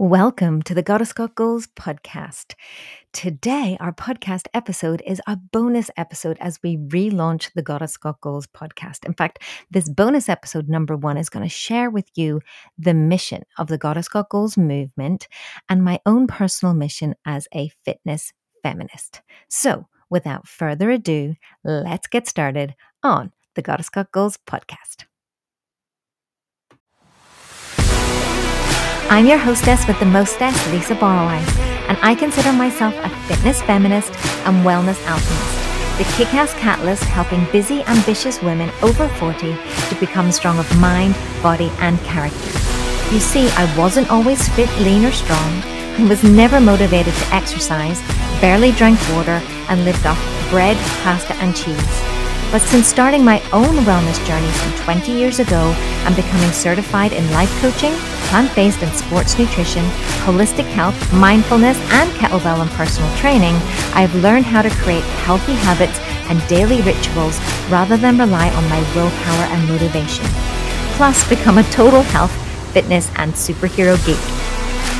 Welcome to the Goddess Got Goals podcast. Today, our podcast episode is a bonus episode as we relaunch the Goddess Got Goals podcast. In fact, this bonus episode number one is going to share with you the mission of the Goddess Got Goals movement and my own personal mission as a fitness feminist. So, without further ado, let's get started on the Goddess Got Goals podcast. I'm your hostess with the mostess, Lisa Barwise, and I consider myself a fitness feminist and wellness alchemist, the kick ass catalyst helping busy, ambitious women over 40 to become strong of mind, body, and character. You see, I wasn't always fit, lean, or strong, and was never motivated to exercise, barely drank water, and lived off bread, pasta, and cheese. But since starting my own wellness journey some 20 years ago and becoming certified in life coaching, plant based and sports nutrition, holistic health, mindfulness, and kettlebell and personal training, I've learned how to create healthy habits and daily rituals rather than rely on my willpower and motivation. Plus, become a total health, fitness, and superhero geek.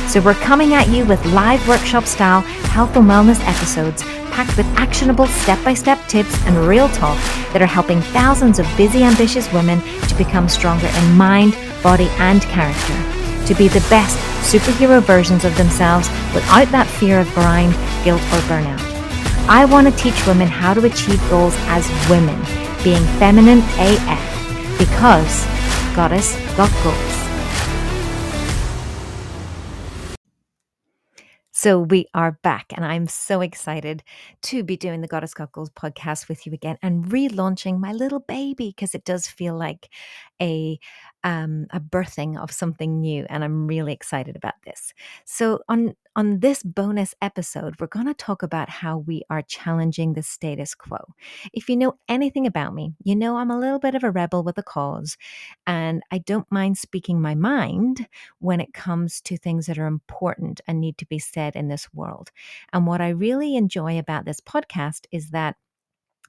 So, we're coming at you with live workshop style health and wellness episodes packed with actionable step by step tips and real talk that are helping thousands of busy, ambitious women to become stronger in mind, body, and character. To be the best superhero versions of themselves without that fear of grind, guilt, or burnout. I want to teach women how to achieve goals as women, being feminine AF, because Goddess got goals. So we are back, and I'm so excited to be doing the Goddess Goals podcast with you again and relaunching my little baby because it does feel like a um, a birthing of something new, and I'm really excited about this. So on on this bonus episode, we're going to talk about how we are challenging the status quo. If you know anything about me, you know I'm a little bit of a rebel with a cause, and I don't mind speaking my mind when it comes to things that are important and need to be said in this world. And what I really enjoy about this podcast is that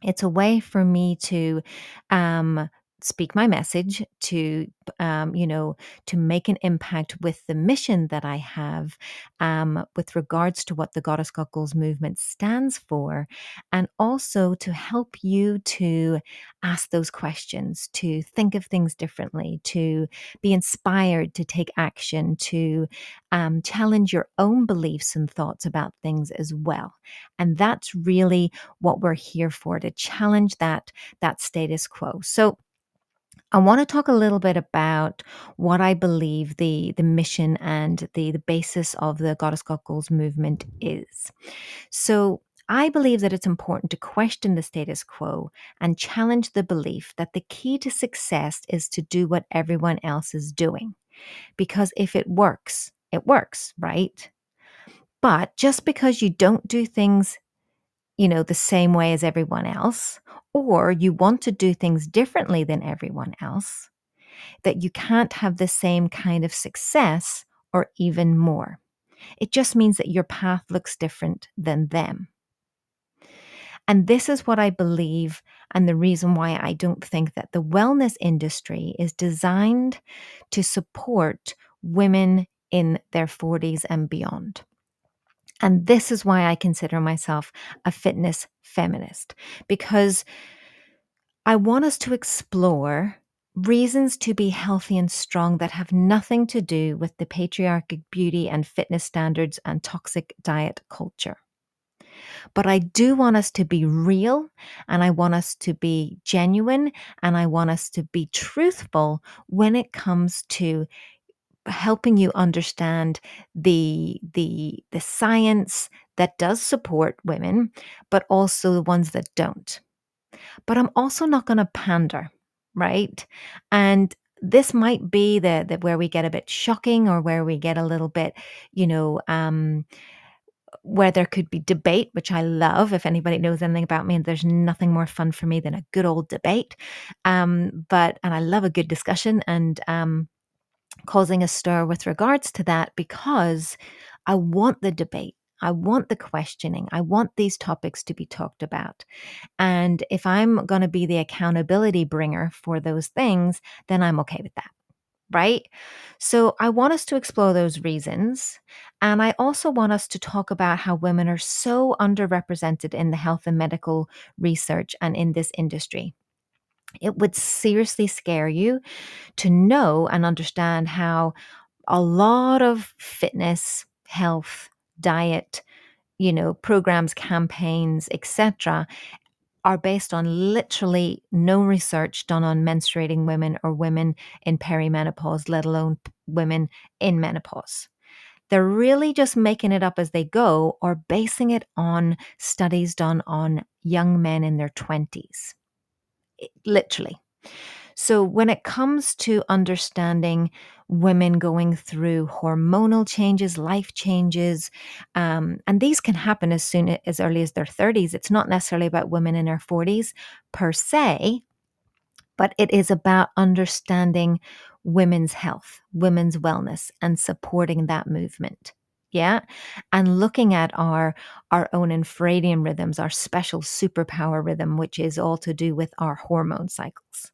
it's a way for me to um, speak my message to um, you know to make an impact with the mission that i have um, with regards to what the goddess got goals movement stands for and also to help you to ask those questions to think of things differently to be inspired to take action to um, challenge your own beliefs and thoughts about things as well. And that's really what we're here for to challenge that that status quo. So I want to talk a little bit about what I believe the the mission and the the basis of the Goddess Got Goals movement is. So I believe that it's important to question the status quo and challenge the belief that the key to success is to do what everyone else is doing. Because if it works, it works, right? But just because you don't do things you know, the same way as everyone else, or you want to do things differently than everyone else, that you can't have the same kind of success or even more. It just means that your path looks different than them. And this is what I believe, and the reason why I don't think that the wellness industry is designed to support women in their 40s and beyond. And this is why I consider myself a fitness feminist, because I want us to explore reasons to be healthy and strong that have nothing to do with the patriarchic beauty and fitness standards and toxic diet culture. But I do want us to be real and I want us to be genuine and I want us to be truthful when it comes to helping you understand the the the science that does support women but also the ones that don't but i'm also not going to pander right and this might be the, the where we get a bit shocking or where we get a little bit you know um where there could be debate, which I love. If anybody knows anything about me, there's nothing more fun for me than a good old debate. Um, but and I love a good discussion. And um, causing a stir with regards to that because I want the debate. I want the questioning. I want these topics to be talked about. And if I'm going to be the accountability bringer for those things, then I'm okay with that. right? So I want us to explore those reasons. And I also want us to talk about how women are so underrepresented in the health and medical research and in this industry. It would seriously scare you to know and understand how a lot of fitness, health, diet, you know, programs, campaigns, etc., are based on literally no research done on menstruating women or women in perimenopause, let alone women in menopause. They're really just making it up as they go or basing it on studies done on young men in their 20s. Literally. So, when it comes to understanding women going through hormonal changes, life changes, um, and these can happen as soon as early as their 30s, it's not necessarily about women in their 40s per se, but it is about understanding women's health, women's wellness, and supporting that movement yeah and looking at our our own infradian rhythms our special superpower rhythm which is all to do with our hormone cycles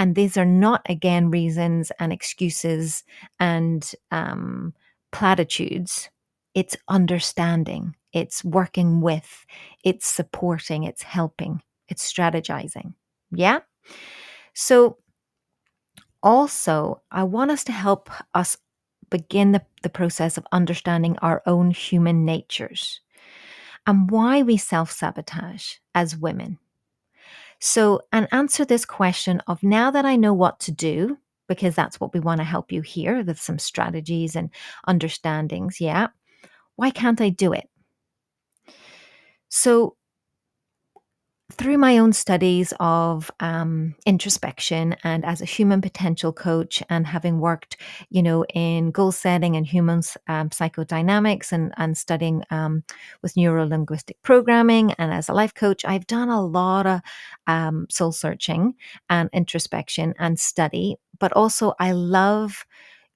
and these are not, again, reasons and excuses and um, platitudes. It's understanding, it's working with, it's supporting, it's helping, it's strategizing. Yeah? So, also, I want us to help us begin the, the process of understanding our own human natures and why we self sabotage as women. So, and answer this question of now that I know what to do, because that's what we want to help you here with some strategies and understandings. Yeah. Why can't I do it? So, through my own studies of um, introspection and as a human potential coach and having worked you know in goal setting and human um, psychodynamics and, and studying um, with neuro linguistic programming and as a life coach i've done a lot of um, soul searching and introspection and study but also i love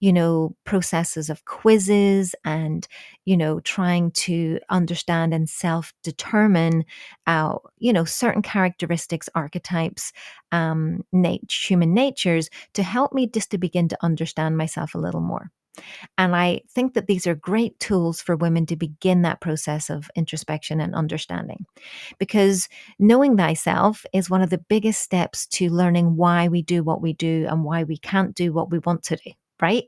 you know, processes of quizzes and, you know, trying to understand and self determine, uh, you know, certain characteristics, archetypes, um, nat- human natures to help me just to begin to understand myself a little more. And I think that these are great tools for women to begin that process of introspection and understanding. Because knowing thyself is one of the biggest steps to learning why we do what we do and why we can't do what we want to do right?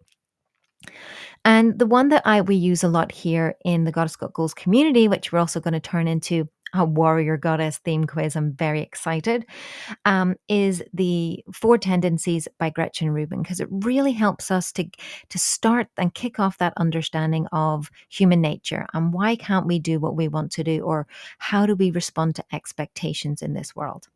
And the one that I we use a lot here in the Goddess Got Goals community, which we're also going to turn into a warrior goddess theme quiz. I'm very excited. Um, is the Four Tendencies by Gretchen Rubin because it really helps us to to start and kick off that understanding of human nature and why can't we do what we want to do or how do we respond to expectations in this world.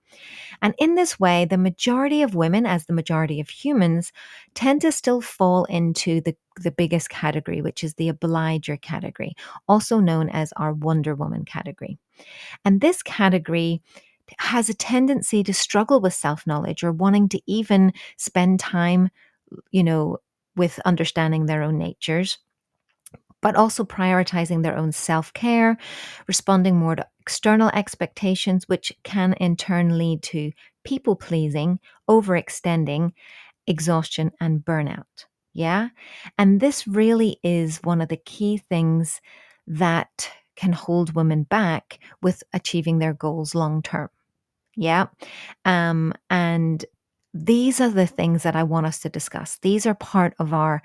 And in this way, the majority of women, as the majority of humans, tend to still fall into the, the biggest category, which is the obliger category, also known as our Wonder Woman category. And this category has a tendency to struggle with self knowledge or wanting to even spend time, you know, with understanding their own natures but also prioritizing their own self care, responding more to external expectations, which can in turn lead to people pleasing, overextending, exhaustion, and burnout. Yeah. And this really is one of the key things that can hold women back with achieving their goals long term. Yeah. Um, and these are the things that I want us to discuss. These are part of our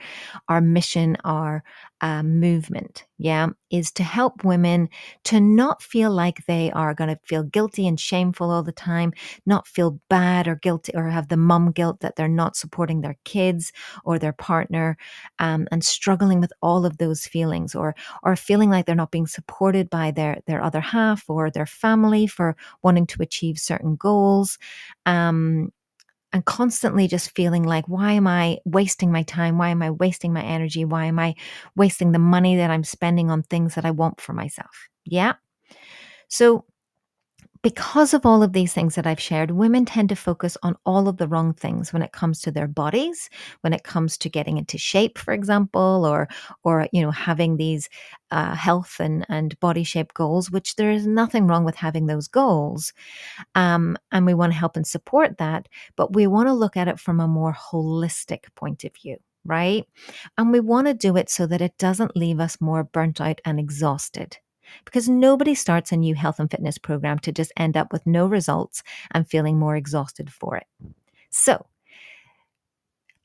our mission, our uh, movement. Yeah, is to help women to not feel like they are going to feel guilty and shameful all the time, not feel bad or guilty or have the mum guilt that they're not supporting their kids or their partner, um, and struggling with all of those feelings, or or feeling like they're not being supported by their their other half or their family for wanting to achieve certain goals. Um, and constantly just feeling like, why am I wasting my time? Why am I wasting my energy? Why am I wasting the money that I'm spending on things that I want for myself? Yeah. So, because of all of these things that I've shared, women tend to focus on all of the wrong things when it comes to their bodies, when it comes to getting into shape, for example, or or you know having these uh, health and and body shape goals. Which there is nothing wrong with having those goals, um, and we want to help and support that, but we want to look at it from a more holistic point of view right? And we want to do it so that it doesn't leave us more burnt out and exhausted because nobody starts a new health and fitness program to just end up with no results and feeling more exhausted for it. So,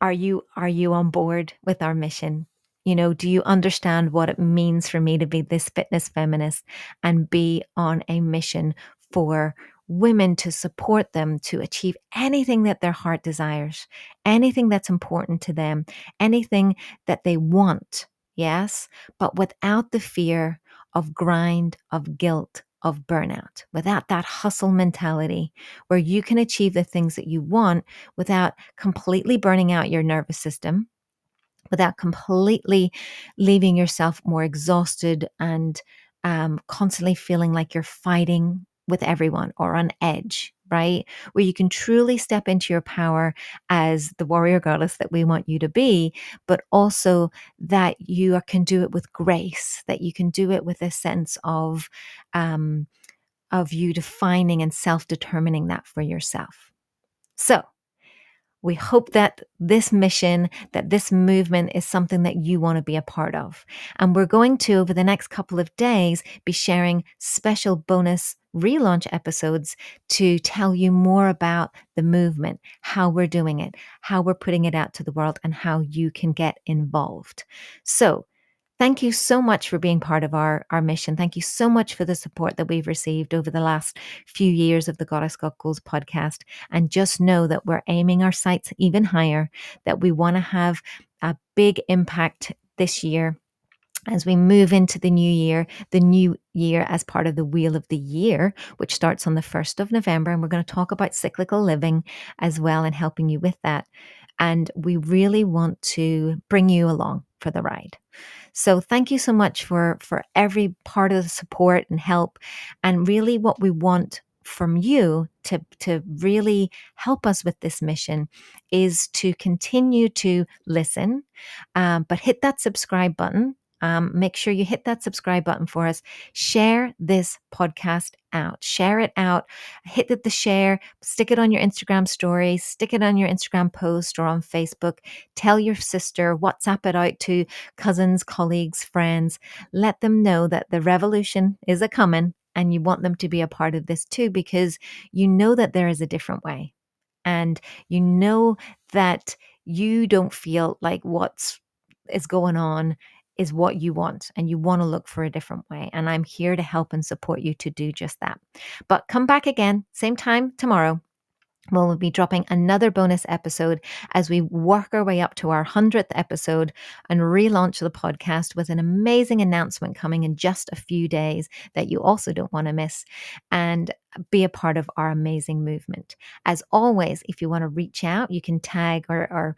are you are you on board with our mission? You know, do you understand what it means for me to be this fitness feminist and be on a mission for women to support them to achieve anything that their heart desires, anything that's important to them, anything that they want, yes, but without the fear of grind, of guilt, of burnout, without that hustle mentality where you can achieve the things that you want without completely burning out your nervous system, without completely leaving yourself more exhausted and um, constantly feeling like you're fighting with everyone or on edge, right? Where you can truly step into your power as the warrior goddess that we want you to be, but also that you can do it with grace, that you can do it with a sense of, um, of you defining and self determining that for yourself. So, we hope that this mission, that this movement is something that you want to be a part of. And we're going to, over the next couple of days, be sharing special bonus relaunch episodes to tell you more about the movement, how we're doing it, how we're putting it out to the world, and how you can get involved. So, Thank you so much for being part of our, our mission. Thank you so much for the support that we've received over the last few years of the Goddess Got Goals podcast. And just know that we're aiming our sights even higher, that we want to have a big impact this year as we move into the new year, the new year as part of the Wheel of the Year, which starts on the 1st of November. And we're going to talk about cyclical living as well and helping you with that. And we really want to bring you along for the ride. So thank you so much for for every part of the support and help and really what we want from you to to really help us with this mission is to continue to listen um, but hit that subscribe button um, make sure you hit that subscribe button for us. Share this podcast out. Share it out. Hit the, the share. Stick it on your Instagram story. Stick it on your Instagram post or on Facebook. Tell your sister. WhatsApp it out to cousins, colleagues, friends. Let them know that the revolution is a coming and you want them to be a part of this too because you know that there is a different way and you know that you don't feel like what's is going on is what you want and you want to look for a different way. And I'm here to help and support you to do just that. But come back again, same time tomorrow. We'll be dropping another bonus episode as we work our way up to our 100th episode and relaunch the podcast with an amazing announcement coming in just a few days that you also don't want to miss and be a part of our amazing movement. As always, if you want to reach out, you can tag or, or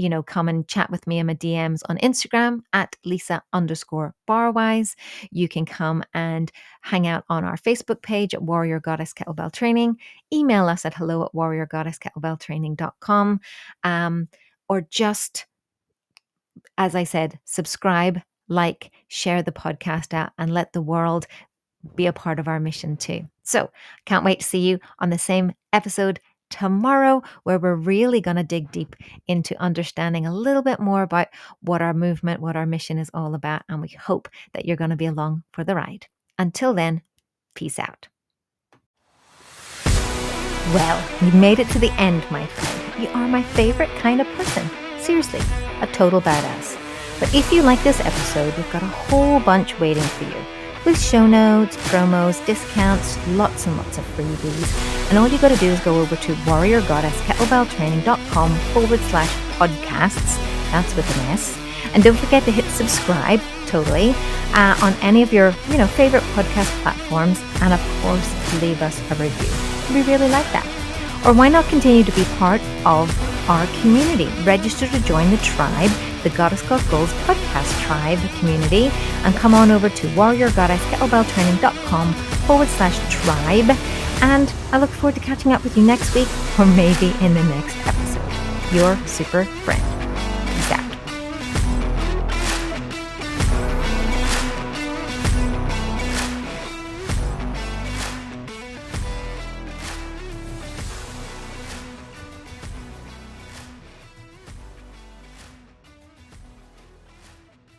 you know, come and chat with me in my DMs on Instagram at Lisa underscore barwise. You can come and hang out on our Facebook page at Warrior Goddess Kettlebell Training. Email us at hello at warrior goddess warriorgoddesskettlebelltraining.com. Um, or just, as I said, subscribe, like, share the podcast out, and let the world be a part of our mission too. So, can't wait to see you on the same episode tomorrow, where we're really going to dig deep into understanding a little bit more about what our movement, what our mission is all about. And we hope that you're going to be along for the ride. Until then, peace out. Well, we made it to the end, my friend. You are my favorite kind of person. Seriously, a total badass. But if you like this episode, we've got a whole bunch waiting for you with show notes, promos, discounts, lots and lots of freebies. And all you got to do is go over to warriorgoddesskettlebelltraining.com forward slash podcasts. That's with an S. And don't forget to hit subscribe, totally, uh, on any of your, you know, favorite podcast platforms. And of course, leave us a review. We really like that. Or why not continue to be part of our community? Register to join the tribe the Goddess Got Goals podcast tribe community and come on over to warriorgoddesskettlebelltraining.com forward slash tribe And I look forward to catching up with you next week or maybe in the next episode. Your super friend.